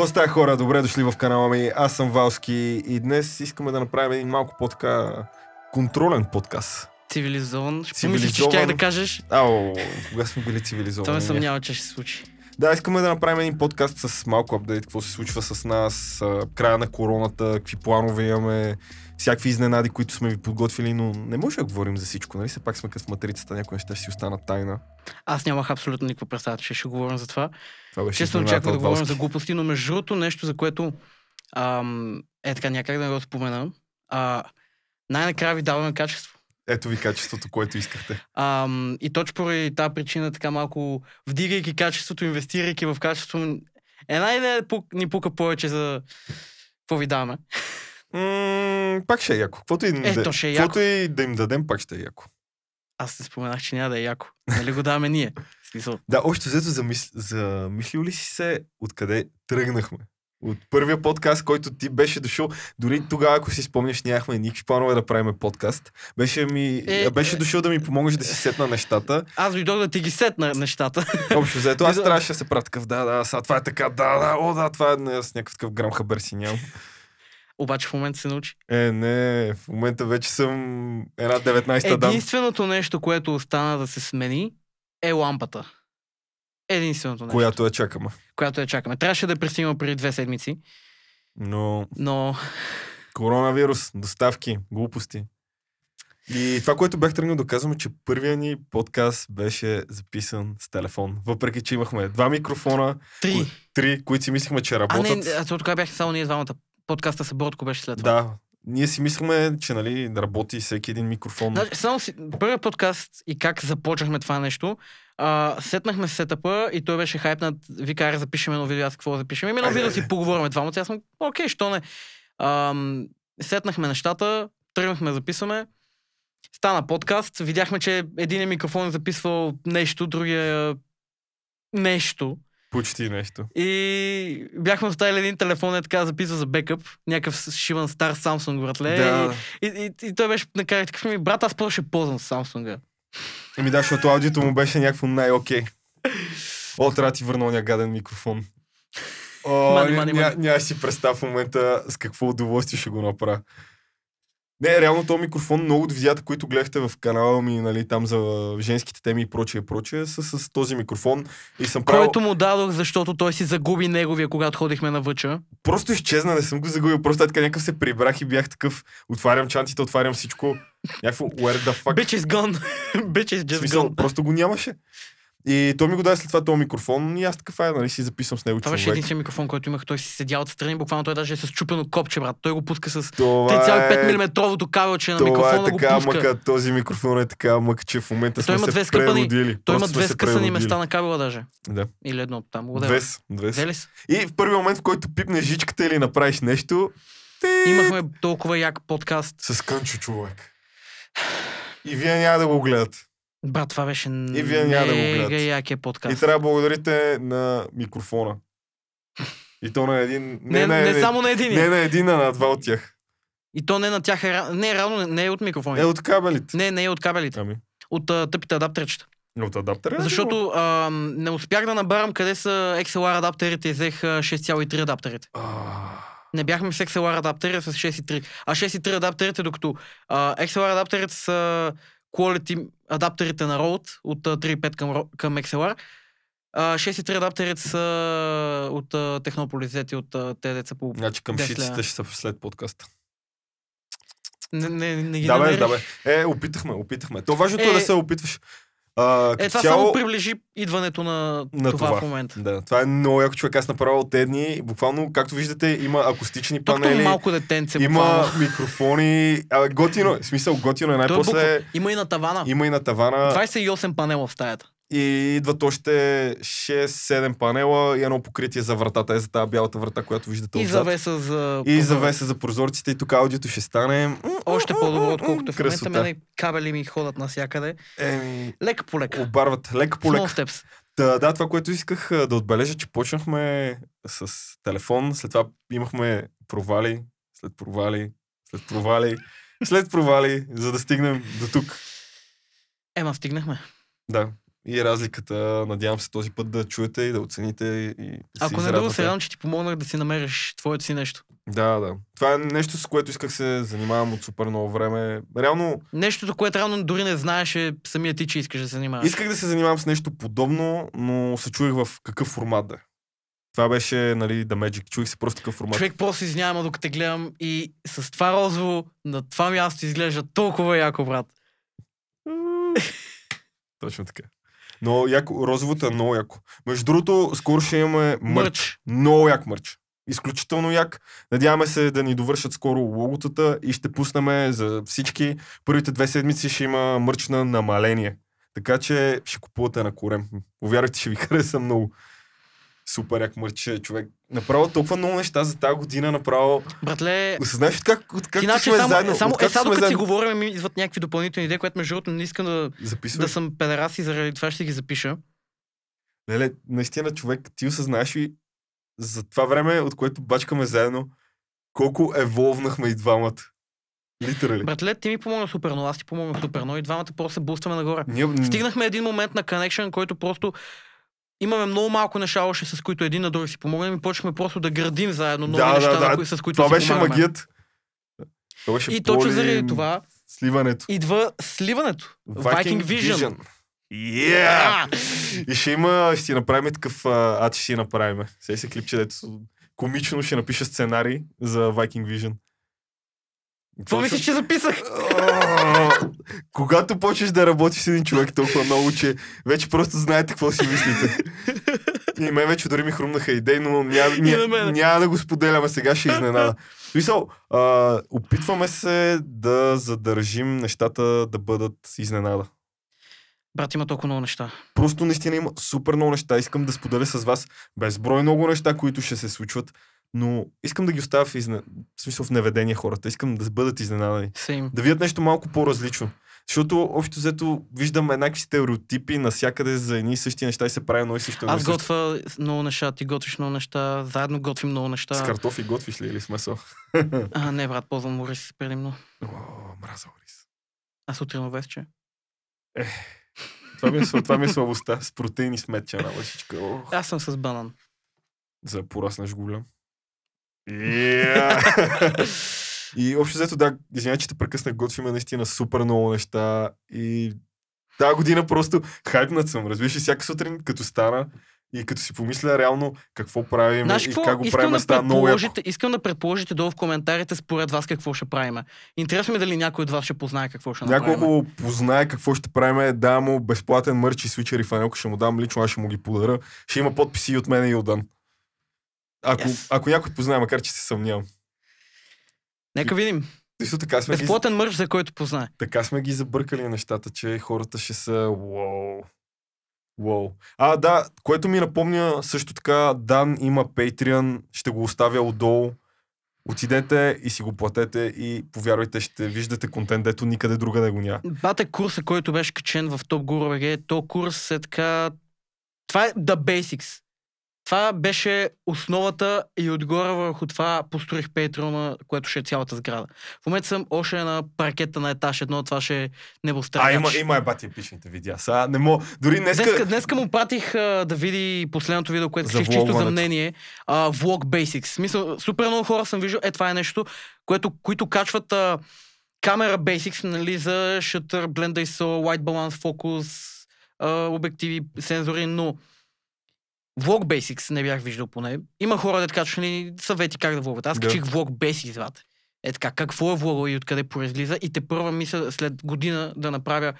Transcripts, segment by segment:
Какво става хора? Добре дошли в канала ми. Аз съм Валски и днес искаме да направим един малко по-така контролен подкаст. Цивилизован. Ще Цивилизован. помислиш, че щях да кажеш. Ао, кога сме били цивилизовани? Това ме съмнява, че ще се случи. Да, искаме да направим един подкаст с малко апдейт, какво се случва с нас, края на короната, какви планове имаме, всякакви изненади, които сме ви подготвили, но не може да говорим за всичко, нали? Все пак сме в матрицата, някои неща ще си останат тайна. Аз нямах абсолютно никаква представа, че ще говорим за това. Това беше Честно очаквах да говорим за глупости, но между другото нещо, за което ам, е така някак да не го спомена. А, най-накрая ви даваме качество. Ето ви качеството, което искахте. Ам, и точно поради тази причина, така малко вдигайки качеството, инвестирайки в качество, една идея пук- ни пука повече за какво ви даваме. М, пак ще е яко. Каквото и, Е, да, ще е каквото и да им дадем, пак ще е яко. Аз се споменах, че няма да е яко. Нали го даваме ние? Смисъл. Да, още взето замис... замислил ли си се откъде тръгнахме? От първия подкаст, който ти беше дошъл, дори тогава, ако си спомняш, нямахме никакви планове да правим подкаст. Беше, ми, Е, беше е. дошъл да ми помогнеш да си сетна нещата. Аз дойдох да ти ги сетна нещата. Общо взето, аз трябваше да се правя такъв, да, да, сега това е така, да, да, о, да, това е не, аз някакъв такъв грам хабър си нямам. Обаче в момента се научи. Е, не, в момента вече съм една 19-та дам. Единственото нещо, което остана да се смени, е лампата. Единственото нещо, Която я чакаме. която я чакаме. Трябваше да е пристигнал преди две седмици, Но но Коронавирус, доставки, глупости. И това, което бях тръгнал да казвам, е, че първия ни подкаст беше записан с телефон. Въпреки, че имахме два микрофона, три. кои- три, които си мислихме, че А, работят. не, а то тогава бяхме само ние двамата. Подкаста с Бродко беше след това. Да, ние си мислихме, че нали, работи всеки един микрофон. Значи, само си, първият подкаст и как започнахме това нещо, а, сетнахме се сетъпа и той беше хайпнат, вика, аре запишем едно видео, аз какво да запишем. Ами едно видео да си поговорим двамата. Аз съм, окей, що не. Ам, сетнахме нещата, тръгнахме, записваме. Стана подкаст, видяхме, че един микрофон е записвал нещо, другия нещо. Почти нещо. И бяхме оставили един телефон, е така записва за бекъп, някакъв шиван стар Samsung, братле. Да. И, и, и, и той беше накрая такъв ми, брат, аз просто ще ползвам Samsung. Еми да, защото аудиото му беше някакво най-окей. О, трябва да ти върна оня гаден микрофон. О, Мани, ня- мани, ня- мани. Нямаш си представа в момента с какво удоволствие ще го направя. Не, реално този микрофон, много от видеята, които гледахте в канала ми, нали, там за женските теми и прочее, прочее, са с този микрофон. И съм правил... Който му дадох, защото той си загуби неговия, когато ходихме на въча. Просто изчезна, не съм го загубил. Просто така някакъв се прибрах и бях такъв. Отварям чантите, отварям всичко. Някакво, where the fuck? Bitch is gone. Bitch is just смисъл, gone. просто го нямаше. И той ми го даде след това този микрофон и аз такъв, ай, нали си записвам с него Това беше единствен микрофон, който имах. Той си седя отстрани, буквално той даже е с чупено копче, брат. Той го пуска с Това 3,5 мм кабелче на това микрофона е го така пуска. мъка, този микрофон е така мъка, че в момента Е, сме той има се две преродили. Той има сме две скъсани места на кабела даже. Да. Или едно там. Две. Двес, двес. И в първи момент, в който пипнеш жичката или направиш нещо, ти... Имахме толкова як подкаст. С кънчо човек. И вие няма да го гледате. Брат, това беше И вие няма да го гледате. якия И подкаст. трябва да благодарите на микрофона. И то на един... Не, на, не, само на един. не на един, а на два от тях. И то не на тях е... Не, равно не е от микрофони. Е от кабелите. Не, не е от кабелите. Ами. От а, тъпите адаптерчета. От адаптера? Защото а, не успях да набарам къде са XLR адаптерите и взех а, 6,3 адаптерите. А, Не бяхме с XLR адаптери, а с 6,3. А 6,3 адаптерите, докато а, XLR адаптерите са quality адаптерите на Rode от а, 3.5 към, към XLR. А, 6,3 адаптерите са от Технополис, взети от те деца по... Значи към 10 шиците ще са след подкаста. Не, не, не ги Да, бе, да, бе. Е, опитахме, опитахме. То важното е, Е, да се опитваш. А, Е, това цяло, само приближи идването на, на това, това. в момента. Да, това е много яко човек. Аз направил те дни. Буквално, както виждате, има акустични панели. малко детенце, Има буквално. микрофони. А, готино е. В смисъл, готино е. Е Най-после буква- Има и на тавана. има и на тавана. 28 панела в стаята. И идват още 6-7 панела и едно покритие за вратата. Е за тази бялата врата, която виждате И отзад. завеса за... И завеса за прозорците. И тук аудиото ще стане... Още по-добро, отколкото в момента мене кабели ми ходят навсякъде. Еми, Лека по лека. обарват. Лека по лека. Да, да, това, което исках да отбележа, че почнахме с телефон, след това имахме провали, след провали, след провали, след провали, за да стигнем до тук. Ема, стигнахме. Да. И разликата, надявам се този път да чуете и да оцените и да Ако не друго се радвам, че ти помогнах да си намериш твоето си нещо. Да, да. Това е нещо, с което исках се занимавам от супер много време. Реално, Нещото, което реално дори не знаеш е самия ти, че искаш да се занимаваш. исках да се занимавам с нещо подобно, но се чуих в какъв формат да е. Това беше, нали, The Magic. Чуих се просто какъв формат. Човек просто извинявам, докато те гледам и с това розово на това място изглежда толкова яко, брат. Точно така. Но яко, розовото е много яко. Между другото, скоро ще имаме мърч. Мърч. Много як мърч. Изключително як. Надяваме се да ни довършат скоро логотата и ще пуснем за всички. Първите две седмици ще има мърч на намаление. Така че ще купувате на корем. Повярвайте, ще ви хареса много. Супер як мърч, е, човек. Направо толкова много неща за тази година, направо. Братле, Осъзнаваш ли как, от как ти значи сме само, заедно? само е, сме докато си говорим, ми идват някакви допълнителни идеи, което между другото не искам да, Записвай. да съм педерас и заради това ще ги запиша. Леле, наистина човек, ти осъзнаеш ли за това време, от което бачкаме заедно, колко еволвнахме и двамата. Литерали. Братле, ти ми помогна супер много, аз ти помогнах супер много и двамата просто се бустваме нагоре. Ние, Стигнахме един момент на connection, който просто имаме много малко неща още, с които един на друг си помогнем и почнахме просто да градим заедно нови Да, да, неща, да. на кои, с които това си беше помагаме. магията. Това беше И точно заради това Сливането. идва сливането. Viking, Vision. Yeah! И ще има, ще си направим такъв, а, а ще си направим. Сега се клипче, дето комично ще напиша сценарий за Viking Vision. Какво мислиш, че записах? Когато почнеш да работиш с един човек толкова много, че вече просто знаете какво си мислите. И мен вече дори ми хрумнаха идеи, но няма, ня, няма да го споделяме, сега ще изненада. А, опитваме се да задържим нещата да бъдат изненада. Брат, има толкова много неща. Просто наистина има супер много неща. Искам да споделя с вас безброй много неща, които ще се случват, но искам да ги оставя в, изне... в смисъл в неведение хората. Искам да бъдат изненадани. Сейм. Да видят нещо малко по-различно. Защото общо взето виждам еднакви стереотипи навсякъде за едни и същи неща и се прави едно и също. Аз готвя много неща, ти готвиш много неща, заедно готвим много С неща. картофи готвиш ли или смесъл? А, не, брат, ползвам рис предимно. О, мраза рис. А сутрин овесче. Това ми, е, това ми е слабостта. С протеини сметча една лъжичка. Ох, Аз съм с банан. за да пораснеш голям. Yeah. И общо взето, да, извиня, че те прекъснах, готвиме наистина супер много неща и тази година просто хайпнат съм. Разбираш ли, всяка сутрин, като стана и като си помисля реално какво правим Знаеш и какво? как го Искам правим, да, става много яко. искам да предположите долу в коментарите според вас какво ще правим. Интересно ми е дали някой от вас ще познае какво ще направим. Няколко познае какво ще правим, да му безплатен мърч и свичер и фанелка ще му дам, лично аз ще му ги подаря. Ще има подписи и от мен и от Дан. Ако, Yes. ако някой познае, макар че се съмнявам. Нека видим. Също така сме, ги, Безплатен мърж, за който познае. така сме ги забъркали нещата, че хората ще са уау. Уау. А, да, което ми напомня също така, Дан има Patreon, ще го оставя отдолу. Отидете и си го платете и повярвайте, ще виждате контент, дето никъде друга да го няма. Бате курса, който беше качен в Top Guru BG, то курс е така... Това е the basics. Това беше основата и отгоре върху това построих Patreon, което ще е цялата сграда. В момента съм още на паркета на етаж едно, това ще е небостъргач. А, има, има е бати епичните видеа. Сега не мога. Дори днеска... Днеска, днеска му пратих а, да види последното видео, което качих чисто за мнение. А, Vlog Basics. Смисъл, супер много хора съм виждал. Е, това е нещо, което, които качват а, камера Basics, нали, за шатър, Blender ISO, White Balance, Focus, а, обективи, сензори, но Vlog Basics не бях виждал поне. Има хора, да качват нали, съвети как да влогат. Аз Да. качих Vlog Basics, брат. Е така, какво е влогал и откъде произлиза. И те първа мисля след година да направя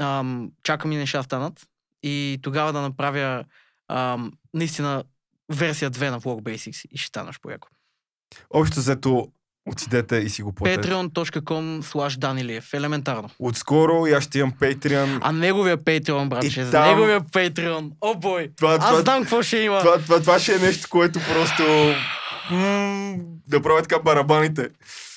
ам, чакам и неща станат. И тогава да направя ам, наистина версия 2 на Vlog Basics и ще станаш по-яко. Общо взето, отидете и си го платете. Patreon.com slash Данилиев. Елементарно. Отскоро и аз ще имам Patreon. А неговия Patreon, братче, И за там- неговия Patreon. О, бой! Това, Аз това, знам какво ще има. това, това, това ще е нещо, което просто... м, да правя така барабаните.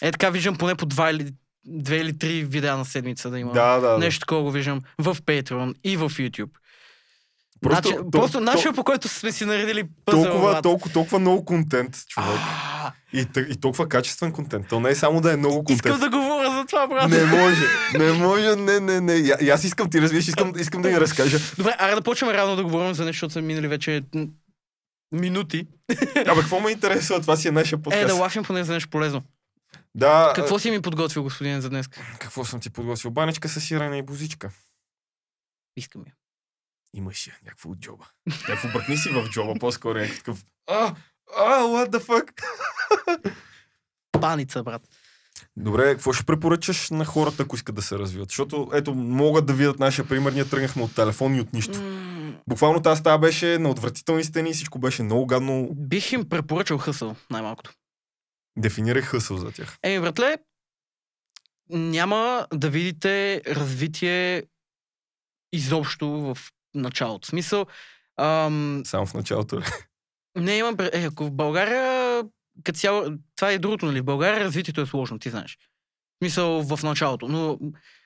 Е така виждам поне по два или, две или три видеа на седмица да има. Да, да. да. Нещо такова го виждам в Patreon и в YouTube. Просто, Просто, то- просто то- начинът по който сме си наредили пъзъл, толкова, толкова, толкова много контент, човек. А, И, и толкова качествен контент. То не е само да е много контент. Искам да говоря за това, брат. Не може, не може, не, не, не. И аз искам, ти разбираш, искам, искам да ви разкажа. Добре, айде да почваме рано да говорим за нещо, защото са минали вече минути. Абе, какво ме интересува? Това си е нашия Е, подкаст. да лафим поне за нещо полезно. да Какво си ми подготвил, господин, за днес? какво съм ти подготвил? Баничка с сирене и бузичка. Искам я. Имаш я, някакво от джоба. Някакво бръкни си в джоба, по-скоро някакъв такъв. А, а, what the fuck? Паница, брат. Добре, какво ще препоръчаш на хората, ако искат да се развиват? Защото, ето, могат да видят нашия пример. Ние тръгнахме от телефон и от нищо. М, Буквално тази стая беше на отвратителни стени, всичко беше много гадно. Бих им препоръчал хъсъл, най-малкото. Дефинирай хъсъл за тях. Еми, братле, няма да видите развитие изобщо в началото. В смисъл, ам, Само в началото. не имам... Е, ако в България, като цяло, това е другото, нали? В България развитието е сложно, ти знаеш. В смисъл, в началото. Но,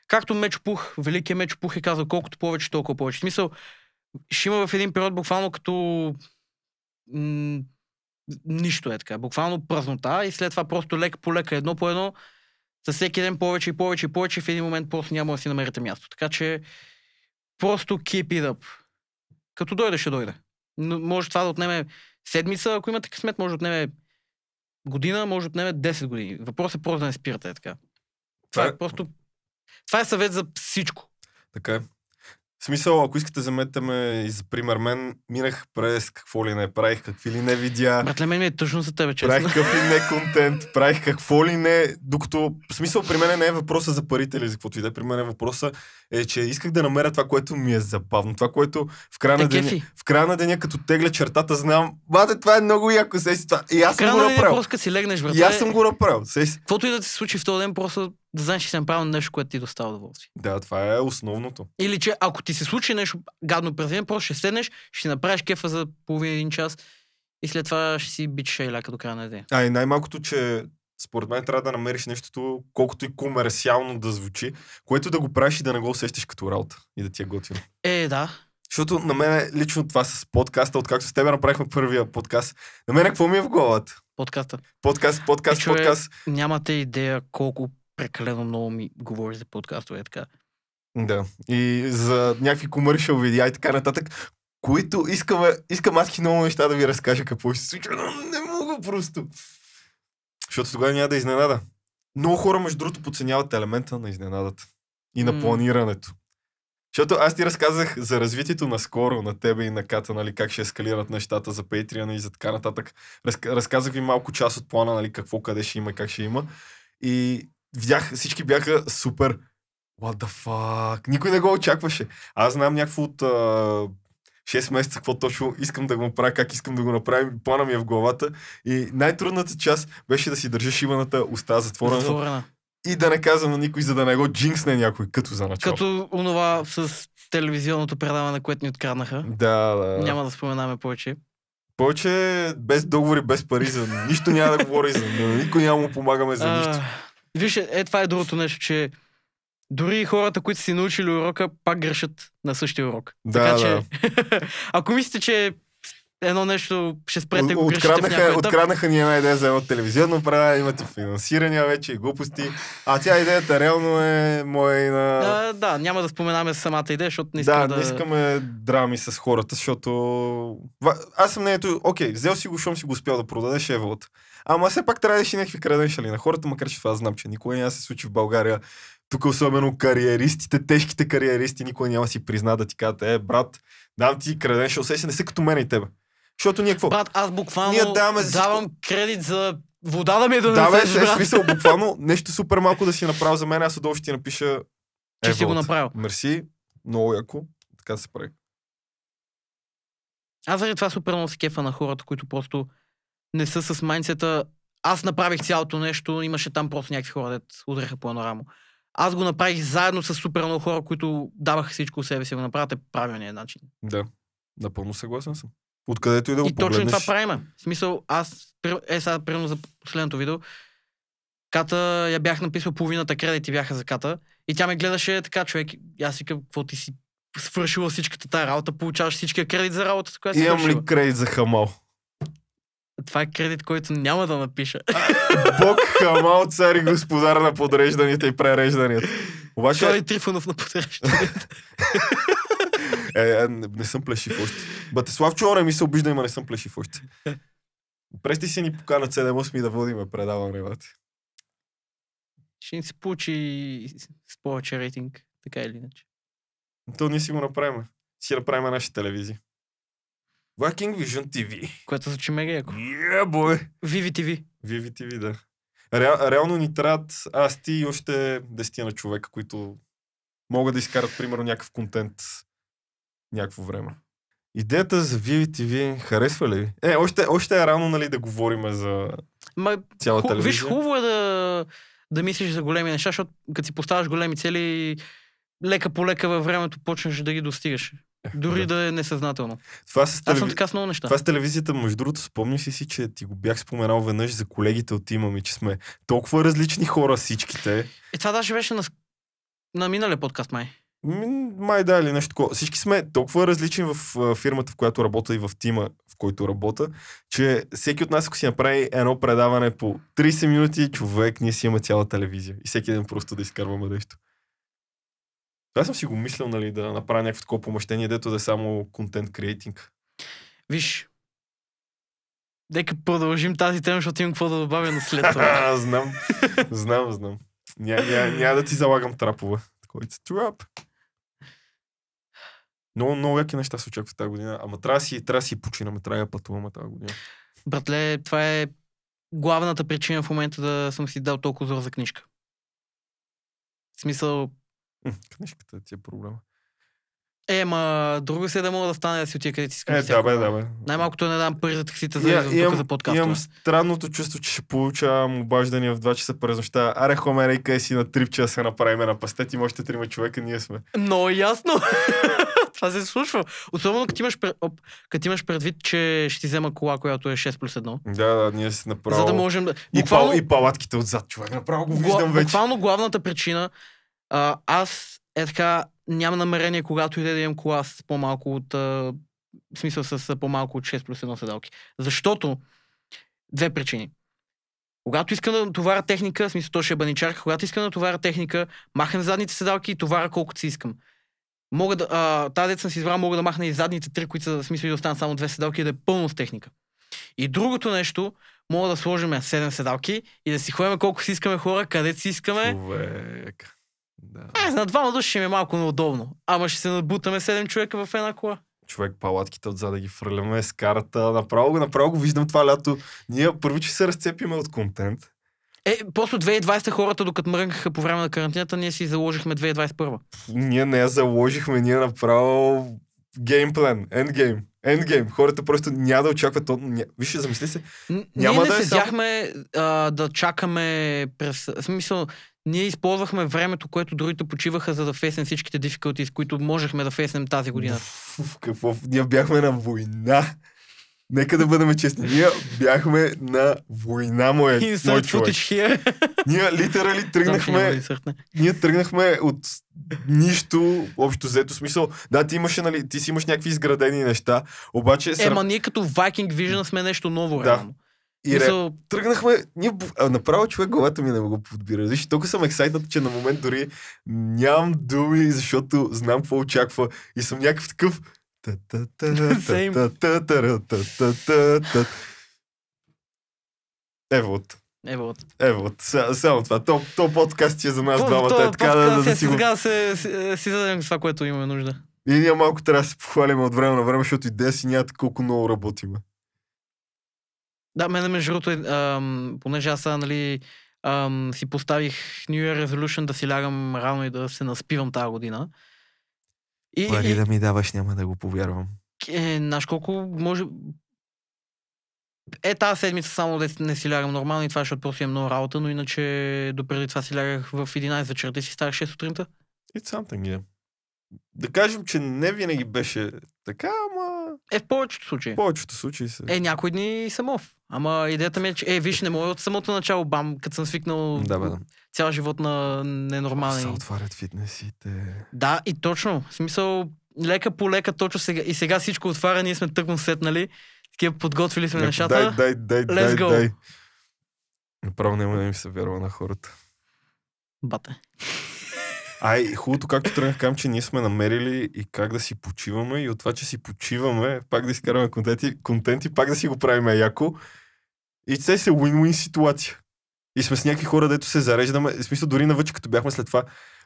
както Меч Пух, великият Меч Пух е казал, колкото повече, толкова повече. В смисъл, ще има в един период буквално като м- нищо е така. Буквално празнота и след това просто лека по лека, едно по едно, за всеки ден повече и повече и повече, в един момент просто няма да си намерите място. Така че просто keep it up. Като дойде, ще дойде. Но може това да отнеме седмица, ако имате късмет, може да отнеме година, може да отнеме 10 години. Въпросът е просто да не спирате е така. Това Това е е- просто... Това е съвет за всичко. Така е. В смисъл, ако искате, вземете ме и за пример мен, минах през какво ли не, правих какви ли не видеа, Братле, мен ми е тъжно за тебе, честно. правих какъв ли не контент, правих какво ли не, докато, в смисъл, при мен не е въпроса за парите или за каквото и да е, при мен е въпроса е, че исках да намеря това, което ми е забавно, това, което в края на Те деня, в края на деня, като тегля чертата, знам, бате, това е много яко, сей си това. И аз съм го е направил. просто си легнеш, братле. И аз съм го направил. Каквото и да се случи в този ден, просто да знаеш, че си направил нещо, което ти достава удоволствие. Да, това е основното. Или че ако ти се случи нещо гадно през ден, просто ще седнеш, ще направиш кефа за половин един час и след това ще си бичеш шейляка до края на деня. А и най-малкото, че според мен трябва да намериш нещото, колкото и комерциално да звучи, което да го правиш и да не го усещаш като работа и да ти е готино. Е, да. Защото на мен лично това с подкаста, откакто с тебе направихме първия подкаст, на мен какво ми е в главата? Подкаста. Подкаст, подкаст, Е, човек, подкаст. Нямате идея колко прекалено много ми говориш за подкастове. е Така. Да. И за някакви комършал видеа и така нататък, които искам, искам аз много неща да ви разкажа какво ще се случва, но не мога просто. Защото тогава няма да изненада. Много хора, между другото, подценяват елемента на изненадата и на планирането. Защото аз ти разказах за развитието на скоро, на тебе и на Ката, нали, как ще ескалират нещата за Patreon и за така нататък. Разк- разказах ви малко част от плана, нали, какво, къде ще има, и как ще има. И видях, всички бяха супер What the fuck? Никой не го очакваше. Аз знам някакво от а, 6 месеца, какво точно искам да го направя, как искам да го направя. Плана ми е в главата. И най-трудната част беше да си държа шиваната уста затворена Затворена. и да не казвам на никой, за да не го джинксне някой, като за начало. Като онова с телевизионното предаване, което ни откраднаха. Да, да. Няма да споменаме повече. Повече без договори, без пари, за нищо няма да говори, за никой няма му помагаме за нищо. Виж, е, това е другото нещо, че дори и хората, които си научили урока, пак грешат на същия урок. Да, така че, ако мислите, че едно нещо ще спрете да го Откраднаха, откраднаха ни една идея за едно телевизионно правя, имате финансирания вече и глупости. А тя идеята реално е моя и на... а, да, няма да споменаме самата идея, защото не да, искам да... не искаме драми с хората, защото... Аз съм мнението, окей, взел си го, щом си го успял да продадеш еволата. Ама все пак трябва да си някакви креденшали на хората, макар че това знам, че никога няма да се случи в България. Тук особено кариеристите, тежките кариеристи, никой няма да си призна да ти кажат, е, брат, дам ти креденшал, се не са като мен и тебе. Защото ние какво? Брат, аз буквално Ние даваме за давам кредит за вода да ми е Да, бе, ще е брат. смисъл, буквално нещо супер малко да си направил за мен, аз отдолу ще ти напиша Че си го направил. Мерси, много яко, така се прави. Аз заради това супер много се кефа на хората, които просто не са с майнцета. Аз направих цялото нещо, имаше там просто някакви хора, дет удареха по едно рамо. Аз го направих заедно с супер много хора, които даваха всичко от себе си, го направят е правилният начин. Да, напълно съгласен съм. Откъдето и да го И точно погледнеш. това правим. В смисъл, аз, е сега, примерно за последното видео, Ката, я бях написал половината кредити бяха за Ката и тя ме гледаше така, човек, аз викам, какво ти си свършила всичката тая работа, получаваш всичкия кредит за работата, която си Имам ли кредит за хамал? Това е кредит, който няма да напиша. Бог Хамал, цар и господар на подрежданията и прережданията. Обаче, Той е Трифонов на подреждането. е, е, не, не съм плешив още. Батеслав Чора ми се обижда, има не съм плешив още. Прести си ни поканат 7-8 да водиме предаване, бате. Ще ни се получи с повече рейтинг, така или иначе. То ние си го направим. Си направим наша телевизия. Viking Vision TV. Което звучи мега яко. Yeah, boy! Vivi TV. Vivi TV, да. Реал, реално ни трябват аз ти и още 10 на човека, които могат да изкарат, примерно, някакъв контент някакво време. Идеята за Vivi TV харесва ли ви? Е, още, още е рано, нали, да говорим за Ма, цяла ху, телевизия. виж, хубаво е да, да мислиш за големи неща, защото като си поставяш големи цели, лека по лека във времето почнеш да ги достигаш. Дори да е несъзнателно. Това с, Аз съм телеви... така с много неща. Това с телевизията, между другото, спомниш ли си, че ти го бях споменал веднъж за колегите от тима ми, че сме толкова различни хора всичките. И това даже беше на, на миналия подкаст, май. Май да, или нещо такова. Всички сме толкова различни в а, фирмата, в която работя и в тима, в който работя, че всеки от нас, ако си направи едно предаване по 30 минути, човек, ние си имаме цяла телевизия. И всеки ден просто да изкарваме нещо. Това съм си го мислил, нали, да направя някакво такова помещение, дето да е само контент креатинг. Виж, Нека продължим тази тема, защото имам какво да добавя на след това. знам, знам, знам. Ня, ня, няма да ти залагам трапове. Такой трап. Много, много яки неща се очакват тази година. Ама трябва да си, трябва да си починаме, трябва да пътуваме тази година. Братле, това е главната причина в момента да съм си дал толкова зор за книжка. В смисъл, Книжката ти е проблема. е, ма друго се да мога да стане да си отида където искам. Е, да бе, да бе. Най-малкото не дам пари за таксите за, Я- тук за подкаста. имам странното чувство, че ще получавам обаждания в 2 часа през нощта. Аре, хомера, къде си на трипче да се направим на пастет, има още трима човека, ние сме. Много ясно. Това се случва. Особено като имаш, оп, като имаш предвид, че ще ти взема кола, която е 6 плюс 1. Да, да, ние си направо... За да можем да... И, пал, и палатките отзад, човек. Направо го виждам вече. буквално главната причина, а, аз е така, нямам намерение, когато иде да имам кола с по-малко от... А, в смисъл с по-малко от 6 плюс 1 седалки. Защото две причини. Когато искам да товаря техника, в смисъл то ще е баничарка, когато искам да товаря техника, махам задните седалки и товаря колкото си искам. Мога да, а, тази дет съм си избрал, мога да махна и задните три, които са в смисъл и да останат само две седалки и да е пълно с техника. И другото нещо, мога да сложим 7 седалки и да си ходим колко си искаме хора, където си искаме. Човек. Да. Е, на двама души ще ми е малко неудобно. Ама ще се набутаме 7 човека в една кола. човек, палатките отзад да ги фърляме с карата. Направо го, направо го виждам това лято. Ние първо, че се разцепиме от контент. Е, после 2020 хората, докато мрънкаха по време на карантината, ние си заложихме 2021. Ние не я заложихме, ние направо геймплан, ендгейм. Ендгейм. Хората просто няма да очакват. То... Ня... Вижте, замисли се. Няма ние не да е седяхме а, да чакаме през... В смисъл, ние използвахме времето, което другите почиваха, за да феснем всичките дификулти, с които можехме да феснем тази година. Уф, какво? Ние бяхме на война. Нека да бъдем честни. Ние бяхме на война, мой, мой човек. Ние литерали тръгнахме ние тръгнахме от нищо, общо взето смисъл. Да, ти имаше, нали, ти си имаш някакви изградени неща, обаче срам- ма ние като Viking Vision сме нещо ново, Да. реално. И ре... Мисъл, тръгнахме, ние, а, направо човек главата ми не го подбира. Виж, толкова съм ексайтът, че на момент дори нямам думи, защото знам какво очаква и съм някакъв такъв Same. Ево от. Ево от. Ево от. Са- Само това. То, то подкаст е за нас двамата. Е така да, да, да е си. Сега се, си, си зададем с това, което имаме нужда. И ние малко трябва да се похвалим от време на време, защото идея си няма колко много работиме. Да, мене между другото, е, ам, понеже аз сега, нали, ам, си поставих New Year Resolution да си лягам рано и да се наспивам тази година. И, и да ми даваш, няма да го повярвам. е, знаеш колко може... Е, тази седмица само да не си лягам нормално и това, защото просто имам много работа, но иначе допреди това си лягах в 11 вечерта и си ставах 6 сутринта. It's something, yeah. Да кажем, че не винаги беше така, ама Е, в повечето случаи. в повечето случаи се... Е, някои дни съм оф. Ама идеята ми е, че, е, виж, не мога от самото начало, бам, като съм свикнал да, бе, да. цял живот на ненормални. Се отварят фитнесите. Да, и точно. В смисъл, лека по лека, точно сега. И сега всичко отваря, ние сме тъкмо сетнали. Такива подготвили сме Някой, нещата. Дай, дай, дай, Let's дай, go. дай. Направо няма да ми се вярва на хората. Бате. Ай, хубавото, както тръгнах към, че ние сме намерили и как да си почиваме и от това, че си почиваме, пак да изкараме контенти, контенти пак да си го правим яко. И це се win-win ситуация. И сме с някакви хора, дето се зареждаме. В смисъл, дори навъче, като бяхме след това,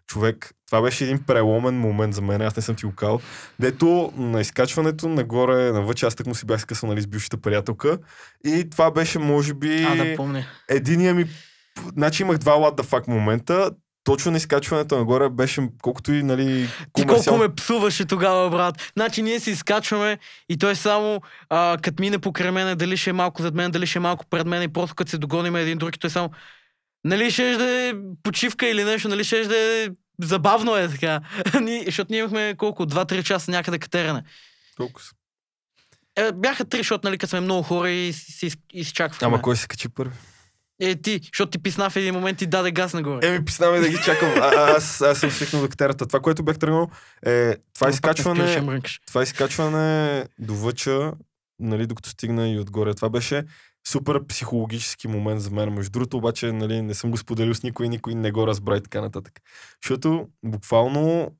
човек, това беше един преломен момент за мен, аз не съм ти го казал. Дето на изкачването нагоре, навъче, аз так му си бях скъсал нали, с бившата приятелка. И това беше, може би, А, да помня. единия ми... Значи имах два what the fuck момента. Точно на изкачването нагоре беше колкото и, нали, Ти комерциал- колко ме псуваше тогава, брат. Значи ние се изкачваме и той само, а, като мине покрай мене, дали ще е малко зад мен, дали ще е малко пред мен и просто като се догоним един друг той само, нали ще да е почивка или нещо, нали ще да е забавно е така. Ние- Защото ние имахме колко, 2-3 часа някъде катерене. Толкова са. Е, бяха три, защото нали, като сме много хора и си из- изчаквахме. Ама кой се качи първи? Е, ти, защото ти писна в един момент и даде газ нагоре. Еми, писнаме да ги чакам. А, аз, аз съм свикнал до катерата. Това, което бях тръгнал, е това изкачване, това изкачване до въча, нали, докато стигна и отгоре. Това беше супер психологически момент за мен. Между другото, обаче, нали, не съм го споделил с никой, никой не го разбра и така нататък. Защото буквално,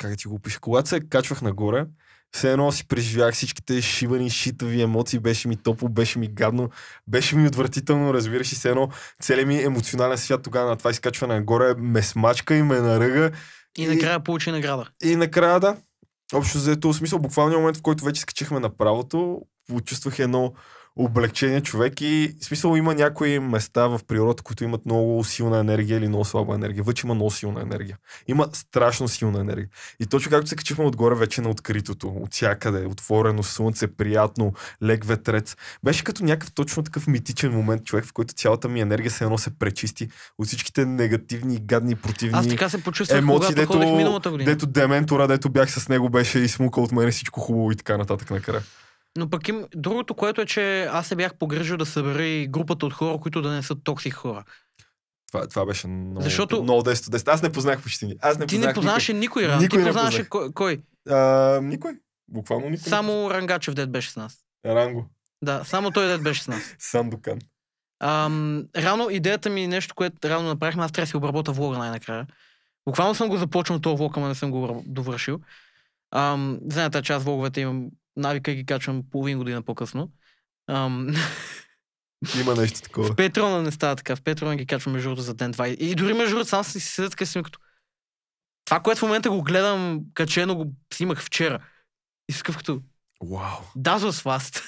как ти го опиша, когато се качвах нагоре, все едно си преживях всичките шивани, шитави емоции, беше ми топло, беше ми гадно, беше ми отвратително, разбираш и все едно целият ми емоционален свят тогава на това изкачване нагоре ме смачка и ме наръга. И накрая получи награда. И накрая да, общо заето, смисъл, буквалният момент, в който вече скачихме направото, почувствах едно облегчение човек и в смисъл има някои места в природата, които имат много силна енергия или много слаба енергия. Вече има много силна енергия. Има страшно силна енергия. И точно както се качихме отгоре вече на откритото, от всякъде, отворено слънце, приятно, лек ветрец. Беше като някакъв точно такъв митичен момент, човек, в който цялата ми енергия се едно се пречисти от всичките негативни, гадни, противни Аз така се почувствах, емоции, миналата година. дето дементора, дето бях с него, беше и смука от мен всичко хубаво и така нататък накрая. Но пък им, другото, което е, че аз се бях погрижил да събера и групата от хора, които да не са токсик хора. Това, това беше много, Защото- много 10 10. Аз не познах почти. Аз не Ти не познаваше никой, никой. Ран. Ти Никой не познаваше кой, кой? А, никой. Буквално никой. Само Рангачев дед беше с нас. Ранго. Да, само той дед беше с нас. Сандокан. Ам, рано идеята ми, нещо, което рано направихме, аз трябва да си обработа влога най-накрая. Буквално съм го започнал този влог, ама не съм го довършил. Ам, знаете, че аз влоговете имам навика ги качвам половин година по-късно. Ам, Има нещо такова. в Петрона не става така. В Петрона ги качвам между за ден-два. И дори между другото сам си седя така си като... Това, което в момента го гледам качено, го снимах вчера. И си като... Вау. Да, was fast.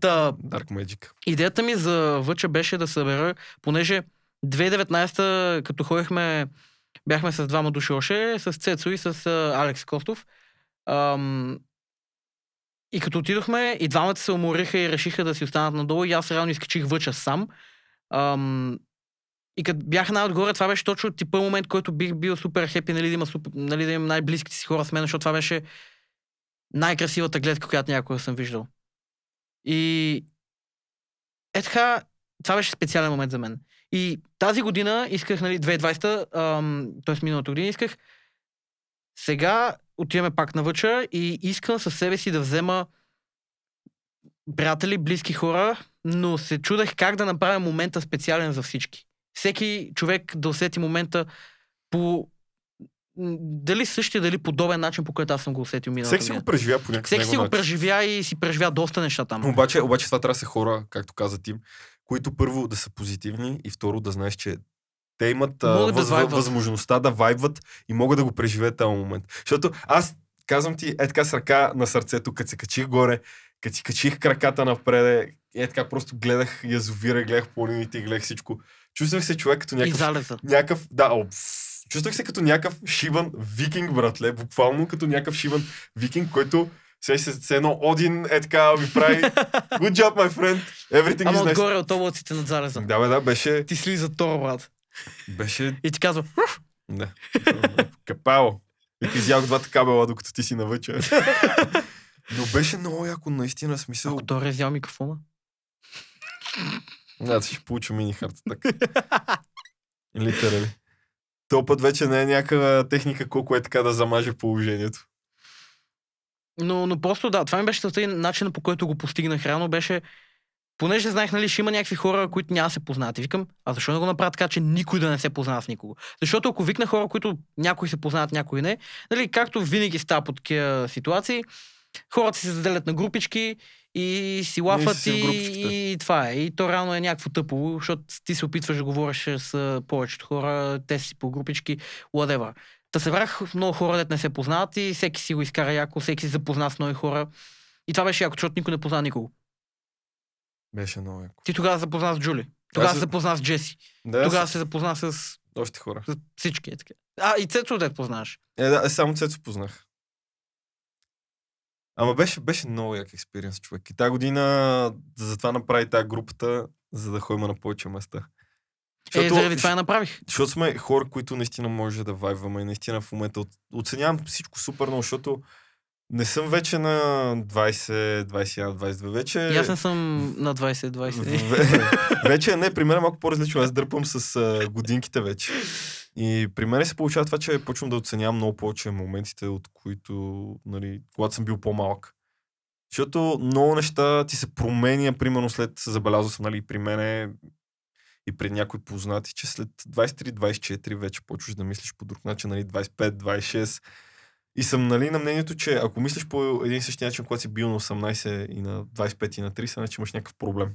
Та, Dark Magic. Идеята ми за Въча беше да събера, понеже 2019 като ходихме, бяхме с двама души още, с Цецо и с Алекс Костов. Ам, и като отидохме, и двамата се умориха и решиха да си останат надолу, и аз реално изкачих Въча сам. Ам, и като бях най-отгоре, това беше точно типа момент, който бих бил супер хепи, нали, да, има нали, да имам най-близките си хора с мен, защото това беше най-красивата гледка, която някога съм виждал. И е така, това беше специален момент за мен. И тази година исках, нали, 2020, т.е. миналата година исках, сега отиваме пак на Въча и искам със себе си да взема приятели, близки хора, но се чудех как да направя момента специален за всички. Всеки човек да усети момента по дали същия, дали подобен начин, по който аз съм го усетил миналата Всеки си го преживя по някакъв Всеки си го преживя и си преживя доста неща там. Обаче, обаче това трябва да са хора, както каза Тим, които първо да са позитивни и второ да знаеш, че те имат да въз, вайбват. възможността да вайбват и могат да го преживеят този момент. Защото аз казвам ти, е така с ръка на сърцето, като се качих горе, като си качих краката напред, е така просто гледах язовира, гледах планините гледах всичко. Чувствах се човек като някакъв някакъв, да, о, чувствах се като някакъв шиван викинг, братле, буквално като някакъв шиван викинг, който се се, едно Один е така ми прави good job, my friend, everything Ама is nice. отгоре от облаците над залеза. Да, бе, да, беше, Ти слиза Тор, брат. Беше, И ти казва, да, капало. И ти изях двата кабела, докато ти си навъче. Но беше много яко, наистина, смисъл. ако Тор е взял микрофона. Да, ще получа мини харта така. Литерали. То път вече не е някаква техника, колко е така да замаже положението. Но, но просто да, това ми беше целта и начинът по който го постигнах реално беше понеже знаех, нали, ще има някакви хора, които няма се познават. И викам, а защо не го направят така, че никой да не се познава с никого? Защото ако викна хора, които някои се познават, някои не, нали, както винаги става по такива ситуации, хората се заделят на групички и си лафат и, групичките. и, това е. И то реално е някакво тъпо, защото ти се опитваш да говориш с повечето хора, те си по групички, whatever. Та се врах много хора, дет не се познават и всеки си го изкара яко, всеки си запозна с нови хора. И това беше яко, защото никой не позна никого. Беше много яко. Ти тогава запозна с Джули. Тогава се се- запозна с Джеси. Да, Тогава се запозна с, още хора. с всички. Е, така. А, и Цецо дет познаваш. Е, да, е, само Цецо познах. Ама беше, беше много як експириенс, човек. И тази година затова направи тази групата, за да ходим на повече места. е, заради това я направих. Защото сме хора, които наистина може да вайваме и наистина в момента оценявам всичко супер много, защото не съм вече на 20, 21, 22. Вече... И аз не съм на 20-20. В- вече не, при мен е малко по-различно. Аз дърпам с а, годинките вече. И при мен се получава това, че почвам да оценявам много повече моментите, от които, нали, когато съм бил по-малък. Защото много неща ти се променя, примерно след, забелязал съм, нали, при мене и пред някои познати, че след 23-24 вече почваш да мислиш по друг начин, нали, 25-26. И съм нали, на мнението, че ако мислиш по един и същи начин, когато си бил на 18 и на 25 и на 30, значи имаш някакъв проблем.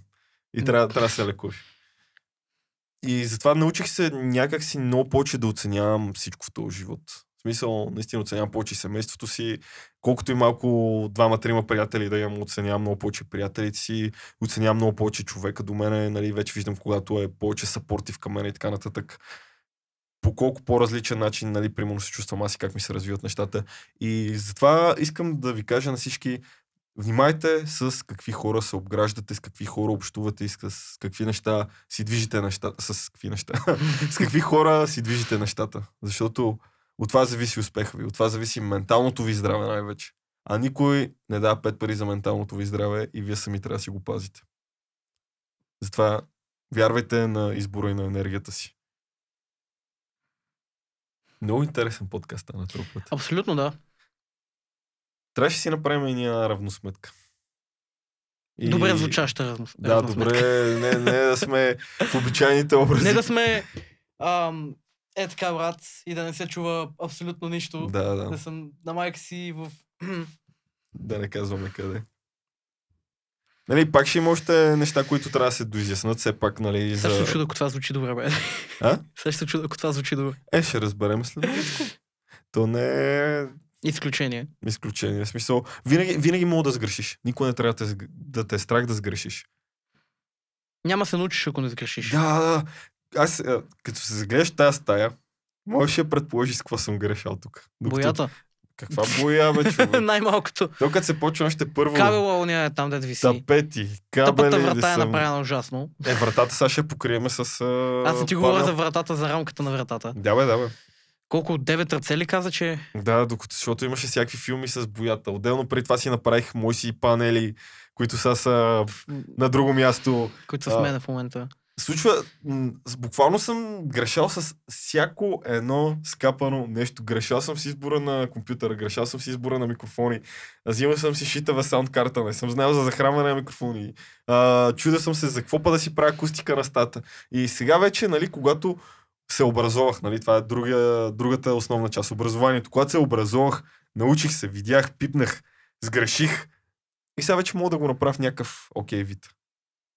И трябва, трябва да се лекуваш. И затова научих се някак си много повече да оценявам всичко в този живот. В смисъл, наистина оценявам повече семейството си. Колкото и малко двама-трима приятели да имам, оценявам много повече приятелите си, оценявам много повече човека до мене, нали, вече виждам когато е повече съпортив към мен и така нататък. По колко по-различен начин, нали, примерно се чувствам аз и как ми се развиват нещата. И затова искам да ви кажа на всички, внимайте с какви хора се обграждате, с какви хора общувате и с какви неща си движите нещата. С какви неща? с какви хора си движите нещата. Защото от това зависи успеха ви, от това зависи менталното ви здраве най-вече. А никой не дава пет пари за менталното ви здраве и вие сами трябва да си го пазите. Затова вярвайте на избора и на енергията си. Много интересен подкаст стана този път. Абсолютно да. Трябваше да си направим и ние равносметка. И- Добре звучаща размис. Да, равносметка. добре, не, не да сме в обичайните образи. Не да сме ам, е така, брат, и да не се чува абсолютно нищо. Да, Да да, съм на майка си в... да не казваме къде. Нали, пак ще има още неща, които трябва да се доизяснат, все пак, нали, за... се чуда, ако това звучи добре, бе. А? Се чуда, ако това звучи добре. Е, ще разберем след малко. То не е Изключение. изключение. В смисъл, винаги, винаги мога да сгрешиш. Никой не трябва да те, да те е страх да сгрешиш. Няма се научиш, ако не сгрешиш. Да, да. Аз, а, като се загледаш тази стая, можеш да предположиш с какво съм грешал тук. Докато- Боята. Каква боя, бе, човек? Най-малкото. То като се почва още първо... Кабела уния е там, дето виси. Тапети, Тъпата кабели, врата да е съм... направена ужасно. Е, вратата сега ще покриеме с... А, Аз ти говоря за вратата, за рамката на вратата. Да, бе, да, бе. Колко девет ръце ли каза, че... е? Да, докато, защото имаше всякакви филми с боята. Отделно преди това си направих мои си панели, които са, са на друго място. които са А. мен в момента. Случва, буквално съм грешал с всяко едно скапано нещо. Грешал съм с избора на компютъра, грешал съм с избора на микрофони. Взимал съм си шитава саунд не съм знаел за захранване на микрофони. А, чудя съм се за какво па да си правя акустика на стата. И сега вече, нали, когато се образовах, нали, това е другия, другата основна част, образованието. Когато се образовах, научих се, видях, пипнах, сгреших и сега вече мога да го направя в някакъв окей вид.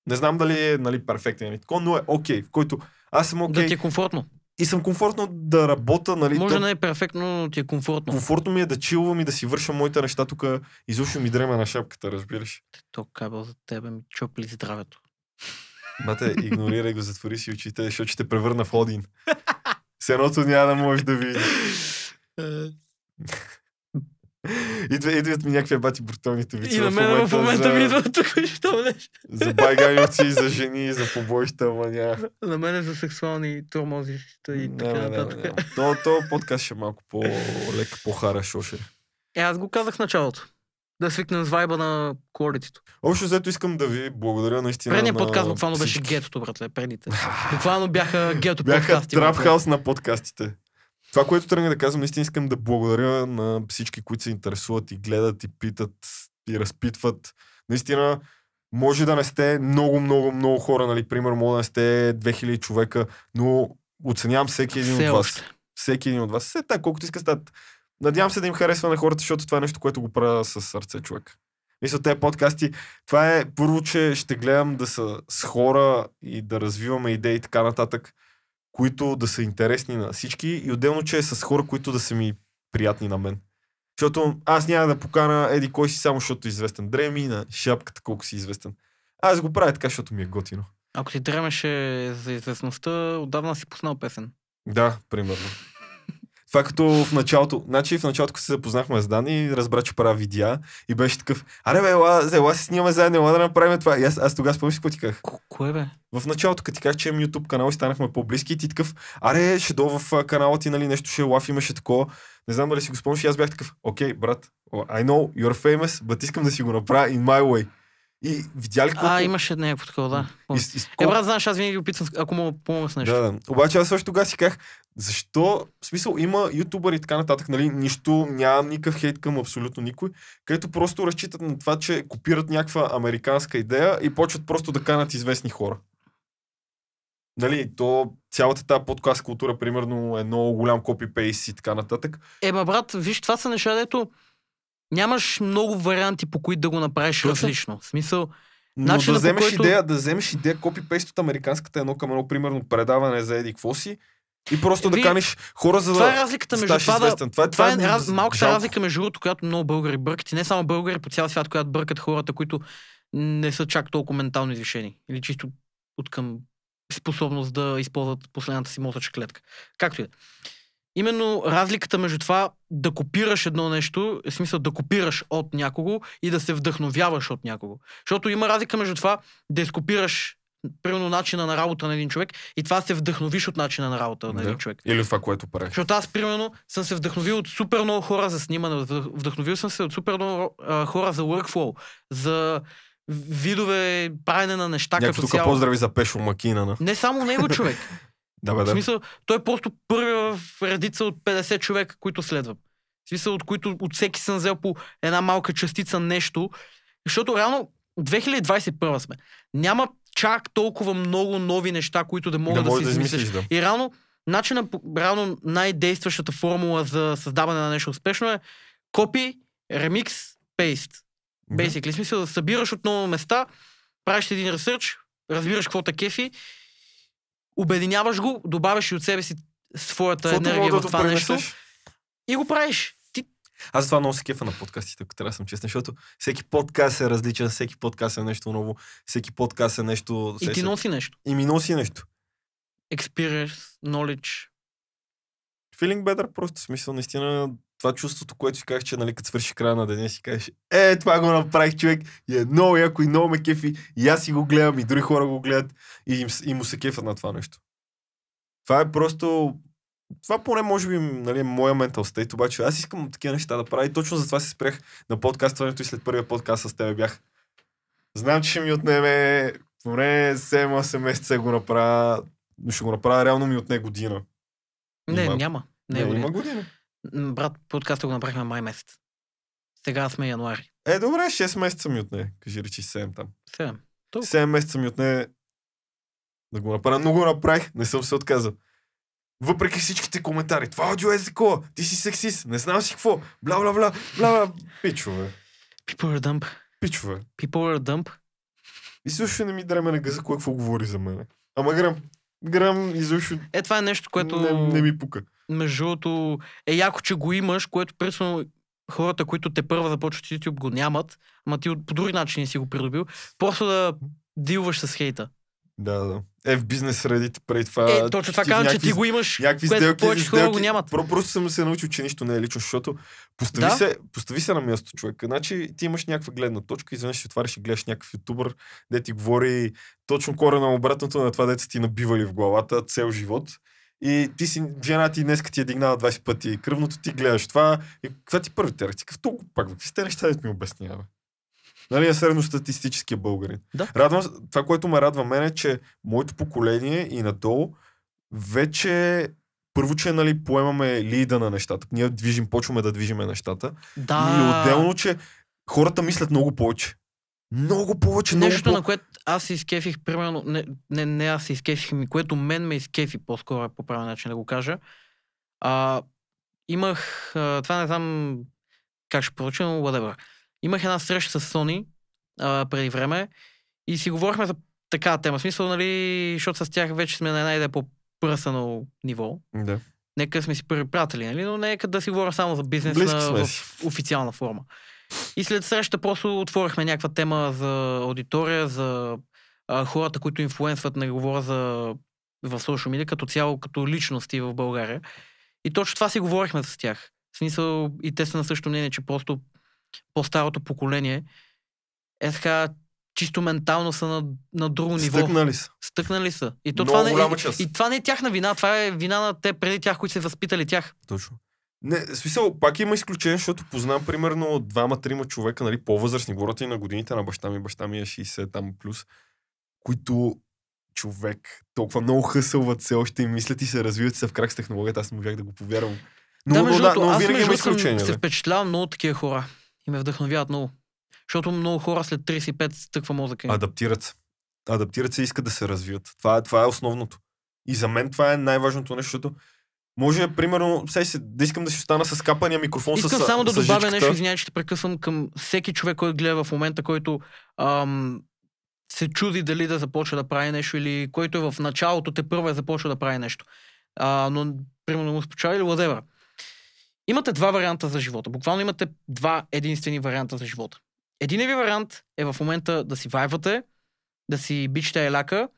Не знам дали е нали, перфектен или такова, но е окей, в който аз съм окей Да ти е комфортно. и съм комфортно да работя, нали, Може то, не е перфектно, но ти е комфортно. комфортно ми е да чилвам и да си върша моите неща тук, изобщо ми дрема на шапката, разбираш. То кабел за тебе ми чопли здравето. Бате, игнорирай го, затвори си очите, защото ще те превърна в Один. С едното няма да можеш да видиш. Идва, идват ми някакви бати бруталните вици И на мен в момента за, ми идва тук, що за байганици, за жени, за побоища, ама няма. На мен е за сексуални тормози и така Не, не, не, нататък. не. То, то подкаст ще е малко по-лек, по-хара шоше. Е, аз го казах в началото. Да свикнем с вайба на колитито. Общо взето искам да ви благодаря наистина Предният на подкаст буквално беше гетото, братле, предните. Буквално бяха гето Бяха подкасти. трап братле. хаус на подкастите. Това, което тръгна да казвам, наистина искам да благодаря на всички, които се интересуват и гледат и питат и разпитват. Наистина, може да не сте много, много, много хора, нали, примерно, може да не сте 2000 човека, но оценявам всеки един Все от вас. още. Всеки един от вас. Все така, колкото иска стат. Надявам се да им харесва на хората, защото това е нещо, което го правя с сърце, човек. Мисля, тези подкасти, това е първо, че ще гледам да са с хора и да развиваме идеи и така нататък, които да са интересни на всички и отделно, че е с хора, които да са ми приятни на мен. Защото аз няма да покана еди кой си само, защото е известен. Дреми на шапката, колко си известен. Аз го правя така, защото ми е готино. Ако ти дремеше за известността, отдавна си пуснал песен. Да, примерно. Това е като в началото, значи в началото, се запознахме с Дани, разбра, че правя видеа и беше такъв, аре бе, ела, ела си снимаме заедно, ела да направим това. И аз, аз тогава спомнях си какво ти казах. Ко- Кое бе? В началото, като ти казах, че имам YouTube канал и станахме по-близки, и ти такъв, аре, ще до в канала ти, нали, нещо ще лаф, имаше такова. Не знам дали си го спомняш, и аз бях такъв, окей, брат, I know you're famous, but искам да си го направя in my way. И видя ли колко... А, имаше някакво такова, да. и, Помня. и, и, Е, брат, знаеш, аз винаги опитвам, ако мога помогна с нещо. Да, да. Обаче аз също тогава си казах, защо, в смисъл, има ютубъри и така нататък, нали, нищо, нямам никакъв хейт към абсолютно никой, където просто разчитат на това, че копират някаква американска идея и почват просто да канат известни хора. Нали, то цялата тази подкаст култура, примерно, е много голям копипейс и така нататък. Ема, брат, виж, това са неща, дето нямаш много варианти, по които да го направиш Точно. различно. В смисъл, Но да вземеш който- идея, да вземеш идея копипейст от американската едно към едно, примерно, предаване за еди какво си и просто да Ви- каниш хора, за това е да разликата между това да... известен. Това, Това е ми раз, малката жалко. разлика между другото, която много българи бъркат. И не само българи по цял свят, която бъркат хората, които не са чак толкова ментално изрешени. Или чисто от към способност да използват последната си мозъчна клетка. Както и да. Именно разликата между това да копираш едно нещо, е в смисъл да копираш от някого и да се вдъхновяваш от някого. Защото има разлика между това да изкопираш примерно начина на работа на един човек и това се вдъхновиш от начина на работа на Да. един човек. Или това, което правиш. Защото аз, примерно, съм се вдъхновил от супер много хора за снимане, вдъх- вдъхновил съм се от супер много а, хора за workflow, за видове правене на неща Някакво като тук цяло. поздрави за Пешо Макинана. Не само него човек. Да, бе, В да. смисъл, той е просто първи в редица от 50 човека, които следвам. В смисъл, от които от всеки съм взел по една малка частица нещо. Защото реално 2021 сме. Няма чак толкова много нови неща, които да могат да да, да измислиш. измислиш, да. И реално, начина, по- реално най-действащата формула за създаване на нещо успешно е копи, ремикс, пейст. Basically, в смисъл да събираш от много места, правиш един ресърч, разбираш какво те кефи, обединяваш го, добавяш и от себе си своята Каквото енергия в да това нещо допринесеш. и го правиш. Ти, Аз това много се кефа на подкастите, ако трябва да съм честен, защото всеки подкаст е различен, всеки подкаст е нещо ново, всеки подкаст е нещо... и ти носи нещо. и ми носи нещо. Experience, knowledge. Feeling better, просто смисъл, наистина, това чувството, което си казах, че нали, като свърши края на деня, си кажеш, е, това го направих човек, и е много яко и много ме кефи, и аз си го гледам, и други хора го гледат, и, им, и му се кефат на това нещо. Това е просто... Това поне може би нали, е моя ментал стейт, обаче аз искам такива неща да правя и точно затова се спрях на подкастването и след първия подкаст с тебе бях. Знам, че ще ми отнеме поне 7-8 месеца го направя, но ще го направя реално ми отне година. Не, няма. Не, Не, не, има година. Брат, подкаста го направихме май месец. Сега сме януари. Е, добре, 6 месеца ми отне. Кажи речи 7 там. Сега. Толкова. 7 месеца ми отне да го направя, но го направих. Не съм се отказал. Въпреки всичките коментари. Това аудио е такова. Ти си сексист. Не знам си какво. Бла, бла, бла, бла, бла. Пичове. People are dumb. Пичове. People are dumb. И също не ми дреме на гъза, кой какво говори за мен. Ама грам. Грам изобщо Е, това е нещо, което... не, не, ми пука. между другото, е яко, че го имаш, което принципно хората, които те първа започват YouTube го нямат, ама ти по други начини си го придобил, просто да дилваш с хейта. Да, да. Е, в бизнес средите преди това. Е, точно това казвам, че ти го имаш, някакви което сделки, повече хора го нямат. Про, просто съм се научил, че нищо не е лично, защото постави, Да. се, постави се на място човек. Значи ти имаш някаква гледна точка, изведнъж си отваряш и гледаш някакъв ютубър, де ти говори точно корена обратното на това, дете ти набивали в главата цел живот. И ти си, жена ти днес ти е дигнала 20 пъти кръвното, ти гледаш това. И каква ти първите реакции? Толкова пак? Какви сте неща, да ми обяснява? Нали, е средностатистическия българин. Да. Радвам, това, което ме радва мен е, че моето поколение и надолу вече първо, че нали, поемаме лида на нещата. Ние движим, почваме да движиме нещата. Да. И отделно, че хората мислят много повече. Много повече, много Нещо, по... на което аз се изкефих, примерно, не, не, не аз се изкефих, ми, което мен ме изкефи, по-скоро по правилен начин да го кажа. А, имах, а, това не знам как ще поруча, но whatever. Имах една среща с Sony а, преди време и си говорихме за такава тема. В смисъл, нали, защото с тях вече сме на една идея по-пръсано ниво. Да. Нека сме си първи приятели, нали? но нека да си говоря само за бизнес на, в официална форма. И след среща просто отворихме някаква тема за аудитория, за а, хората, които инфлуенсват, не говоря за в social media, като цяло, като личности в България. И точно това си говорихме с тях. В смисъл, и те са на същото мнение, че просто по-старото поколение е така чисто ментално са на, на друго ниво. Стъкнали са. Стъкнали са. И, то Много това не, и, и това не е тяхна вина, това е вина на те преди тях, които са възпитали тях. Точно. Не, в смисъл, пак има изключение, защото познавам примерно двама-трима човека, нали, по-възрастни, говорят и на годините на баща ми, баща ми е 60 там плюс, които човек толкова много хъсълват все още и мислят и се развиват и са в крак с технологията, аз не можах да го повярвам. Но, да, но, между да, другото, но аз винаги има изключения. се Да. впечатлявам много от такива хора. И ме вдъхновяват много. Защото много хора след 35 стъква мозъка. им. Адаптират се. Адаптират се и искат да се развият. Това, е- това е основното. И за мен това е най-важното нещо, защото може, примерно, си, да искам да си остана с капания микрофон Искам с само да с добавя жичката. нещо, извинявай, че те прекъсвам към всеки човек, който гледа в момента, който ам, се чуди дали да започне да прави нещо или който е в началото, те първо е започва да прави нещо. А, но, примерно, му спочава или whatever. Имате два варианта за живота. Буквално имате два единствени варианта за живота. Единият ви вариант е в момента да си вайвате, да си бичите еляка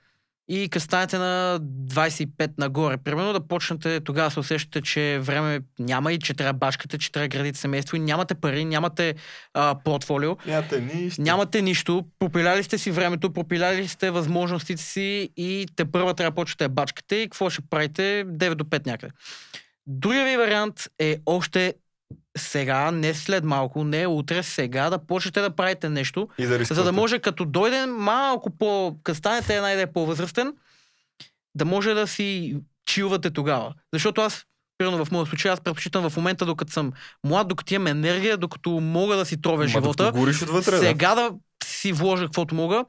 и като станете на 25 нагоре, примерно да почнете тогава да се усещате, че време няма и че трябва башкате, че трябва да градите семейство и нямате пари, нямате а, портфолио, Нямате нищо. нямате нищо, пропиляли сте си времето, пропиляли сте възможностите си и те първа трябва да почнете бачкате и какво ще правите 9 до 5 някъде. Другия ви вариант е още сега, не след малко, не утре, сега да почнете да правите нещо, И да рискувате. за да може като дойде малко по... като станете една идея по-възрастен, да може да си чилвате тогава. Защото аз, примерно в моя случай, аз предпочитам в момента, докато съм млад, докато имам енергия, докато мога да си тровя Ма, живота, гориш отвътре, да. сега да си вложа каквото мога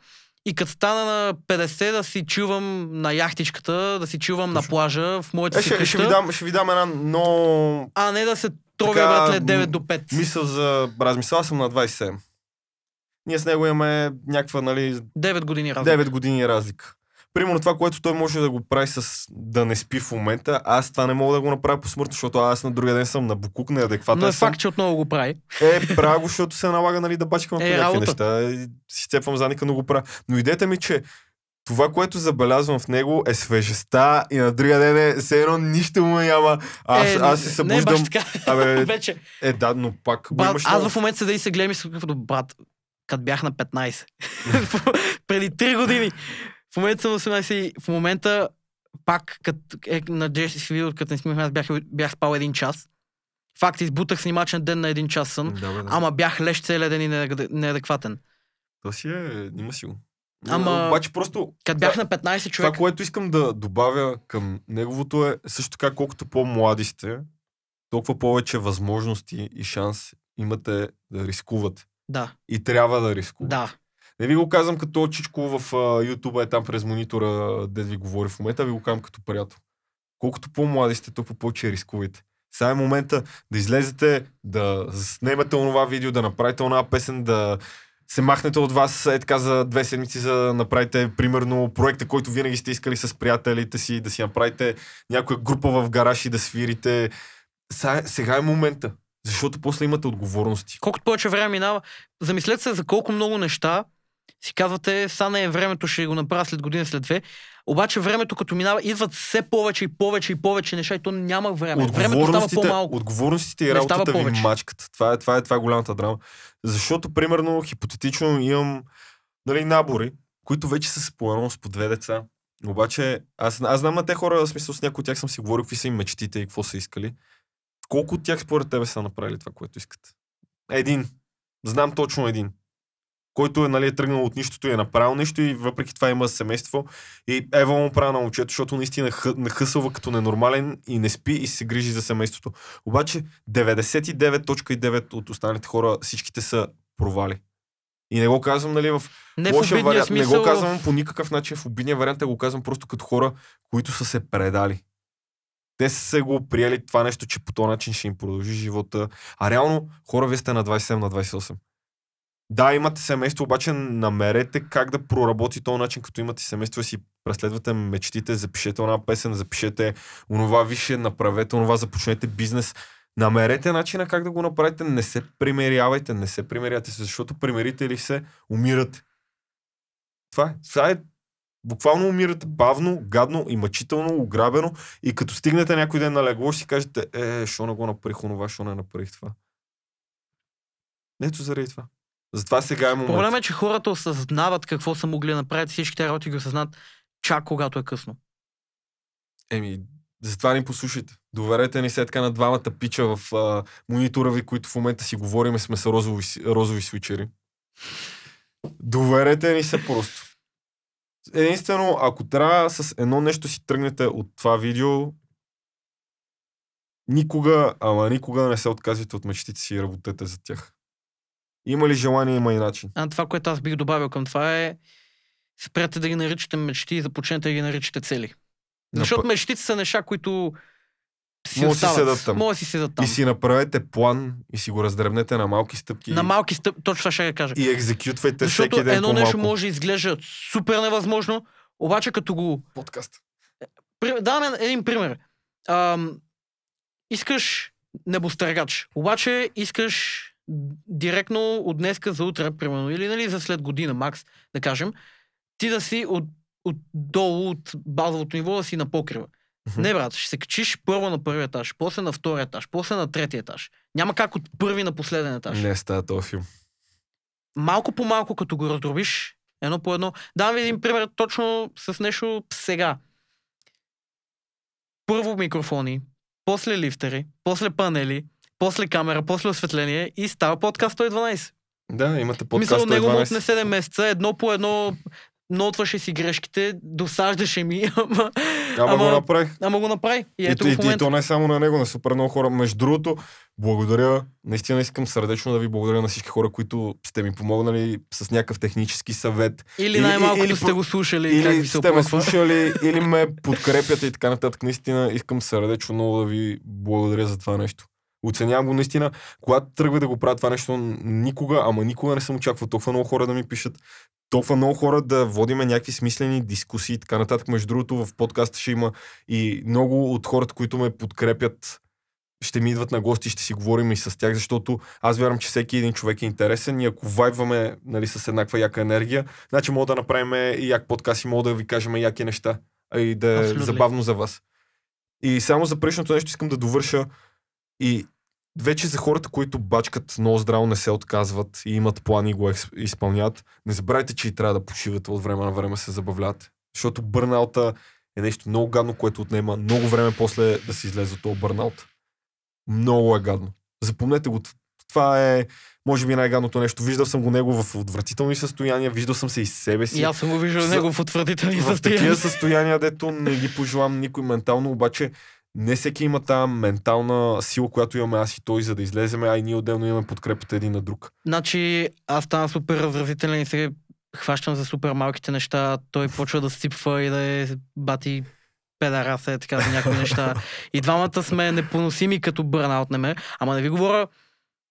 и като стана на 50 да си чувам на яхтичката, да си чувам на Точно. плажа в моята Е, си ще, къща, ще, ви дам, ще ви дам една много а не да се тровя братле 9 м, до 5. мисъл за размисъл. Аз съм на 27. Ние с него имаме някаква, нали, 9 години разлика. 9 години разлика. Примерно това, което той може да го прави с да не спи в момента, аз това не мога да го направя по смъртно, защото аз на другия ден съм на букук, неадекватен Но е съм. факт, че отново го прави. Е, правя го, защото се налага нали, да бачкам по Е, някакви неща. Си цепвам задника, но го правя. Но идеята ми, че това, което забелязвам в него е свежестта и на другия ден е все едно нищо му няма. Аз, е, аз се Не, събуждам. баш така. Абе, Вече. е, да, но пак го Брат, имаш. аз в момента седа и се гледам и като брат, като бях на 15. Преди 3 години. В момента съм 18 и в момента пак, като е, на Джеси си видео, като не снимахме, аз бях, бях спал един час. Факт, избутах снимачен ден на един час сън, Да, бе, да. ама бях лещ целия ден и неадек- неадекватен. То си е, има си го. Ама- Обаче просто Като Да. бях на 15 това, човек, което искам да добавя към неговото е също така, колкото по-млади сте, толкова повече възможности и шанс имате да рискувате. да, И трябва да рискувате. да. Не ви го казвам като Чичко в YouTube е там през монитора, де ви говори в момента, ви го казвам като приятел. Колкото по-млади сте, толкова повече рискувайте. Сега е момента да излезете, да снимете онова видео, да направите онова песен, да се махнете от вас е така за две седмици, за да направите примерно проекта, който винаги сте искали с приятелите си, да си направите някоя група в гараж и да свирите. Сега, сега е момента, защото после имате отговорности. Колкото повече време минава, замислете се за колко много неща си казвате, са не е времето, ще го направя след година, след две. Обаче времето, като минава, идват все повече и повече и повече неща и то няма време. Времето става по-малко. отговорностите и работата ви мачкат. Това е, това, е, това е голямата драма. Защото, примерно, хипотетично имам нали, набори, които вече са с по едно, с по две деца. Обаче, аз, аз знам на те хора, в смисъл с някои от тях съм си говорил какви са им мечтите и какво са искали. Колко от тях според тебе са направили това, което искат? Един. Знам точно един. Който е, нали, е тръгнал от нищото и е направил нещо и въпреки това има семейство. И Ева му прави на момчето, защото наистина хъ, нахъсва като ненормален и не спи и се грижи за семейството. Обаче 99.9 от останалите хора всичките са провали. И не го казвам, нали, в Не в лошия обидния вариант. смисъл. Не го казвам по никакъв начин в обидния вариант, а го казвам просто като хора, които са се предали. Те са се го приели това нещо, че по този начин ще им продължи живота. А реално, хора, вие сте на 27, на 28. Да, имате семейство, обаче намерете как да проработи този начин, като имате семейство, и си преследвате мечтите, запишете една песен, запишете онова висше, направете онова, започнете бизнес. Намерете начина как да го направите, не се примерявайте, не се примеряте се, защото примерите ли се, умирате. Това е. Това е буквално умирате бавно, гадно и мъчително, ограбено и като стигнете някой ден на легло, ще си кажете, е, що не го направих онова, що не направих това. Ето заради това. Затова сега е момент. Проблемът е, че хората осъзнават какво са могли да направят всички тези работи ги осъзнат чак когато е късно. Еми, затова ни послушайте. Доверете ни се така на двамата пича в а, монитора ви, които в момента си говориме, сме с розови, розови свичери. Доверете ни се просто. Единствено, ако трябва с едно нещо си тръгнете от това видео, никога, ама никога не се отказвайте от мечтите си и работете за тях. Има ли желание, има и начин. А това, което аз бих добавил към това е спрете да ги наричате мечти и започнете да ги наричате цели. Защото мечтите са неща, които си Може да си остават. седат там. Може си седат там. И си направете план и си го раздребнете на малки стъпки. На малки стъп, точно това ще я кажа. И екзекютвайте Защото всеки ден едно по-малко. нещо може да изглежда супер невъзможно, обаче като го... Подкаст. Даваме един пример. Ам, искаш небостъргач, обаче искаш директно от днеска за утре, примерно, или нали, за след година, макс, да кажем, ти да си от, от долу, от базовото ниво, да си на покрива. Мгм. Не, брат, ще се качиш първо на първи етаж, после на втори етаж, после на трети етаж. Няма как от първи на последен етаж. Не става този филм. малко по малко, като го раздробиш, едно по едно. Давам ви един пример точно с нещо сега. Първо микрофони, после лифтери, после панели, после камера, после осветление и става подкаст 112. Да, имате Подкаст Мисля, подкаст от него му 112. отне 7 месеца, едно по едно нотваше си грешките, досаждаше ми, ама, Ама, ама- го направих. ама го направи. И ето и, и, и, то не само на него, на супер много хора. Между другото, благодаря. Наистина искам сърдечно да ви благодаря на всички хора, които сте ми помогнали с някакъв технически съвет. Или, най-малкото сте го слушали, как Или ви се сте ме слушали, или ме подкрепяте и така нататък. Наистина искам сърдечно много да ви благодаря за това нещо. Оценявам го наистина. Когато тръгва да го правя това нещо, никога, ама никога не съм очаквал толкова много хора да ми пишат, толкова много хора да водиме някакви смислени дискусии и така нататък. Между другото, в подкаста ще има и много от хората, които ме подкрепят, ще ми идват на гости, ще си говорим и с тях, защото аз вярвам, че всеки един човек е интересен и ако вайбваме нали, с еднаква яка енергия, значи мога да направим и як подкаст и мога да ви кажем яки неща, и да е Абсолютно. забавно за вас. И само за предишното нещо искам да довърша и вече за хората, които бачкат много здраво, не се отказват и имат плани и го изпълняват, не забравяйте, че и трябва да почивате от време на време се забавлявате. Защото бърнаута е нещо много гадно, което отнема много време после да се излезе от този бърнаут. Много е гадно. Запомнете го. Това е, може би, най-гадното нещо. Виждал съм го него в отвратителни състояния, виждал съм се и себе си И аз съм го виждал За- него в отвратителни в състояния. такива състояния, дето не ги пожелавам никой ментално, обаче не всеки има тази ментална сила, която имаме аз и той, за да излеземе, а и ние отделно имаме подкрепата един на друг. Значи, аз стана супер разразителен и се хващам за супер малките неща. Той почва да сипва и да е бати педараса, е така за някои неща. И двамата сме непоносими като бърнаут на мен. Ама не ви говоря...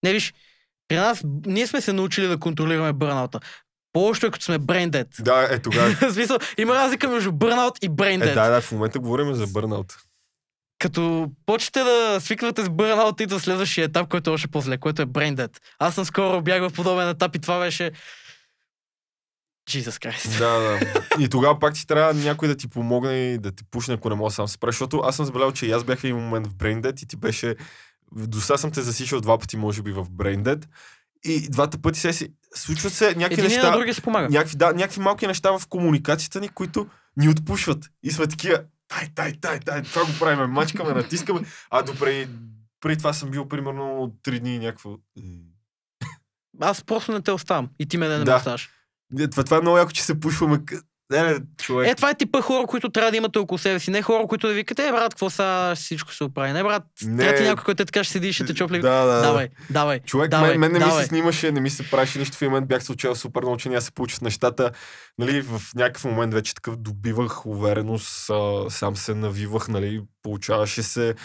Не виж, при нас, ние сме се научили да контролираме бърнаута. По-лошо е като сме brain dead. Да, е тогава. Смисъл, има разлика между бърнаут и brain Е, да, да, в момента говорим за бърнаут. Като почнете да свиквате с бърнаут и до следващия етап, който е още по-зле, което е brain dead. Аз съм скоро бях в подобен етап и това беше... Jesus Christ. Да, да. И тогава пак ти трябва някой да ти помогне и да ти пушне, ако не мога сам се. Защото аз съм забелязал, че и аз бях в един момент в Braindead и ти беше... До сега съм те засичал два пъти, може би, в Braindead. И двата пъти се си... Случват се някакви Един неща... на другия се помага. някакви, да, някакви малки неща в комуникацията ни, които ни отпушват. И сме такива, тай, тай, тай, тай, това го правим, мачкаме, натискаме. А допреди преди това съм бил примерно 3 дни някакво. аз просто не те оставам. И ти ме не, Да. ме оставаш. Е, Това, това е много яко, че се пушваме. Не, не, човек. Е, това е типа хора, които трябва да имате около себе си. Не хора, които да викате, е, брат, какво са, всичко се оправи. Не, брат, Не. трябва ти някой, който е така ще седи и ще те чопли. Да, да, да. Давай, давай. Човек, давай, мен, мен не ми давай. се снимаше, не ми се правеше нищо в един момент, бях се учил супер много, че няма се получат нещата. Нали, в някакъв момент вече такъв добивах увереност, а, сам се навивах, нали, получаваше се.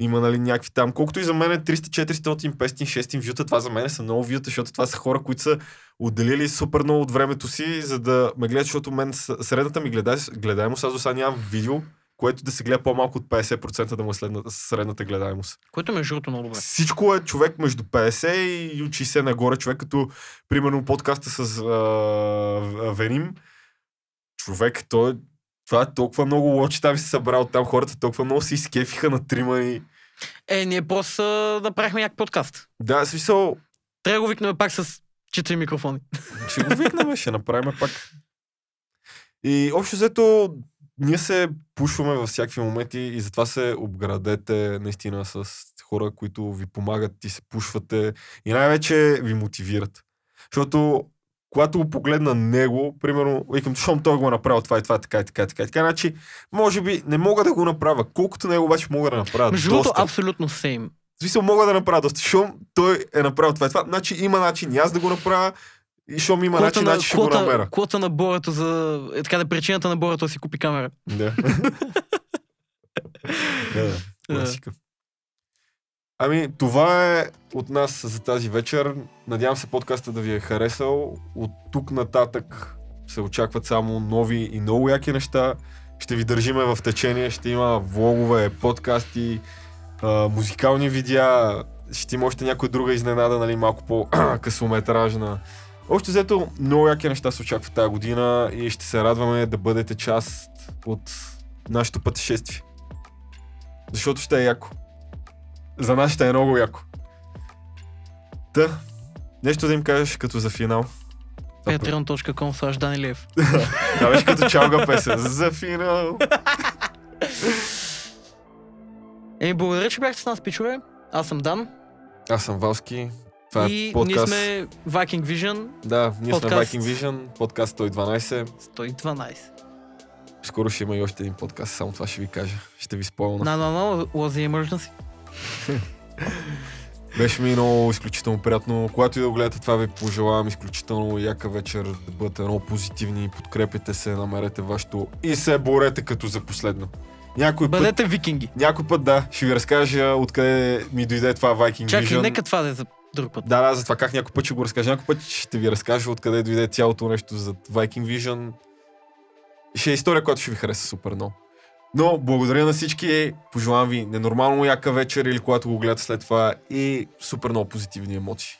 Има нали, някакви там. Колкото и за мен е 300, 400, 500, 600 вюта, това за мен са много вюта, защото това са хора, които са отделили супер много от времето си, за да ме гледат, защото мен средната ми гледа, гледаемост, аз до сега нямам видео, което да се гледа по-малко от 50% да му е следна, средната гледаемост. Което между другото много добре. Всичко е човек между 50 и от 60 нагоре. Човек като, примерно, подкаста с а, Веним. Човек, той, това е толкова много лочи там се събрал там хората, толкова много се изкефиха на трима и... Е, ние просто направихме някакъв подкаст. Да, смисъл, Трябва да го викнем пак с четири микрофони. ще го викнем, ще направим пак. И общо взето, ние се пушваме във всякакви моменти и затова се обградете наистина с хора, които ви помагат и се пушвате и най-вече ви мотивират. Защото когато го погледна него, примерно, викам, щом той го е направил това и това, така и така и така. така значи, може би не мога да го направя. Колкото него обаче мога да направя. Между другото, абсолютно сейм. В смисъл мога да направя доста. Щом той е направил това и това, значи има начин и аз да го направя и щом има начин, значи ще го намеря. квота на борето за... Е, така да причината на борето да си купи камера. Да. да, да. Класика. Ами, това е от нас за тази вечер. Надявам се подкаста да ви е харесал. От тук нататък се очакват само нови и много яки неща. Ще ви държиме в течение. Ще има влогове, подкасти, музикални видеа. Ще има още някоя друга изненада, нали, малко по-късометражна. Още взето, много яки неща се очакват тази година и ще се радваме да бъдете част от нашето пътешествие. Защото ще е яко. За нас ще е много яко. Та, нещо да им кажеш като за финал. Patreon.com slash Данилев. Това беше като чалга песен. За финал. Еми, благодаря, че бяхте с нас, пичове. Аз съм Дан. Аз съм Валски. Това и е подкаст. ние сме Viking Vision Да, ние подкаст. сме Viking Vision, подкаст 112. 112. Скоро ще има и още един подкаст, само това ще ви кажа. Ще ви спомня. No, no, no, was the emergency. Беше ми много изключително приятно. Когато и да го гледате това, ви пожелавам изключително яка вечер, да бъдете много позитивни, подкрепете се, намерете вашето и се борете като за последно. Някой път, Бъдете викинги. някой път, да, ще ви разкажа откъде ми дойде това Viking Чакай, Vision. нека това да е за друг път. Да, да, за това как някой път ще го разкажа. Някой път ще ви разкажа откъде дойде цялото нещо за Viking Vision. Ще е история, която ще ви хареса супер много. Но благодаря на всички. Пожелавам ви ненормално яка вечер или когато го гледате след това и супер много позитивни емоции.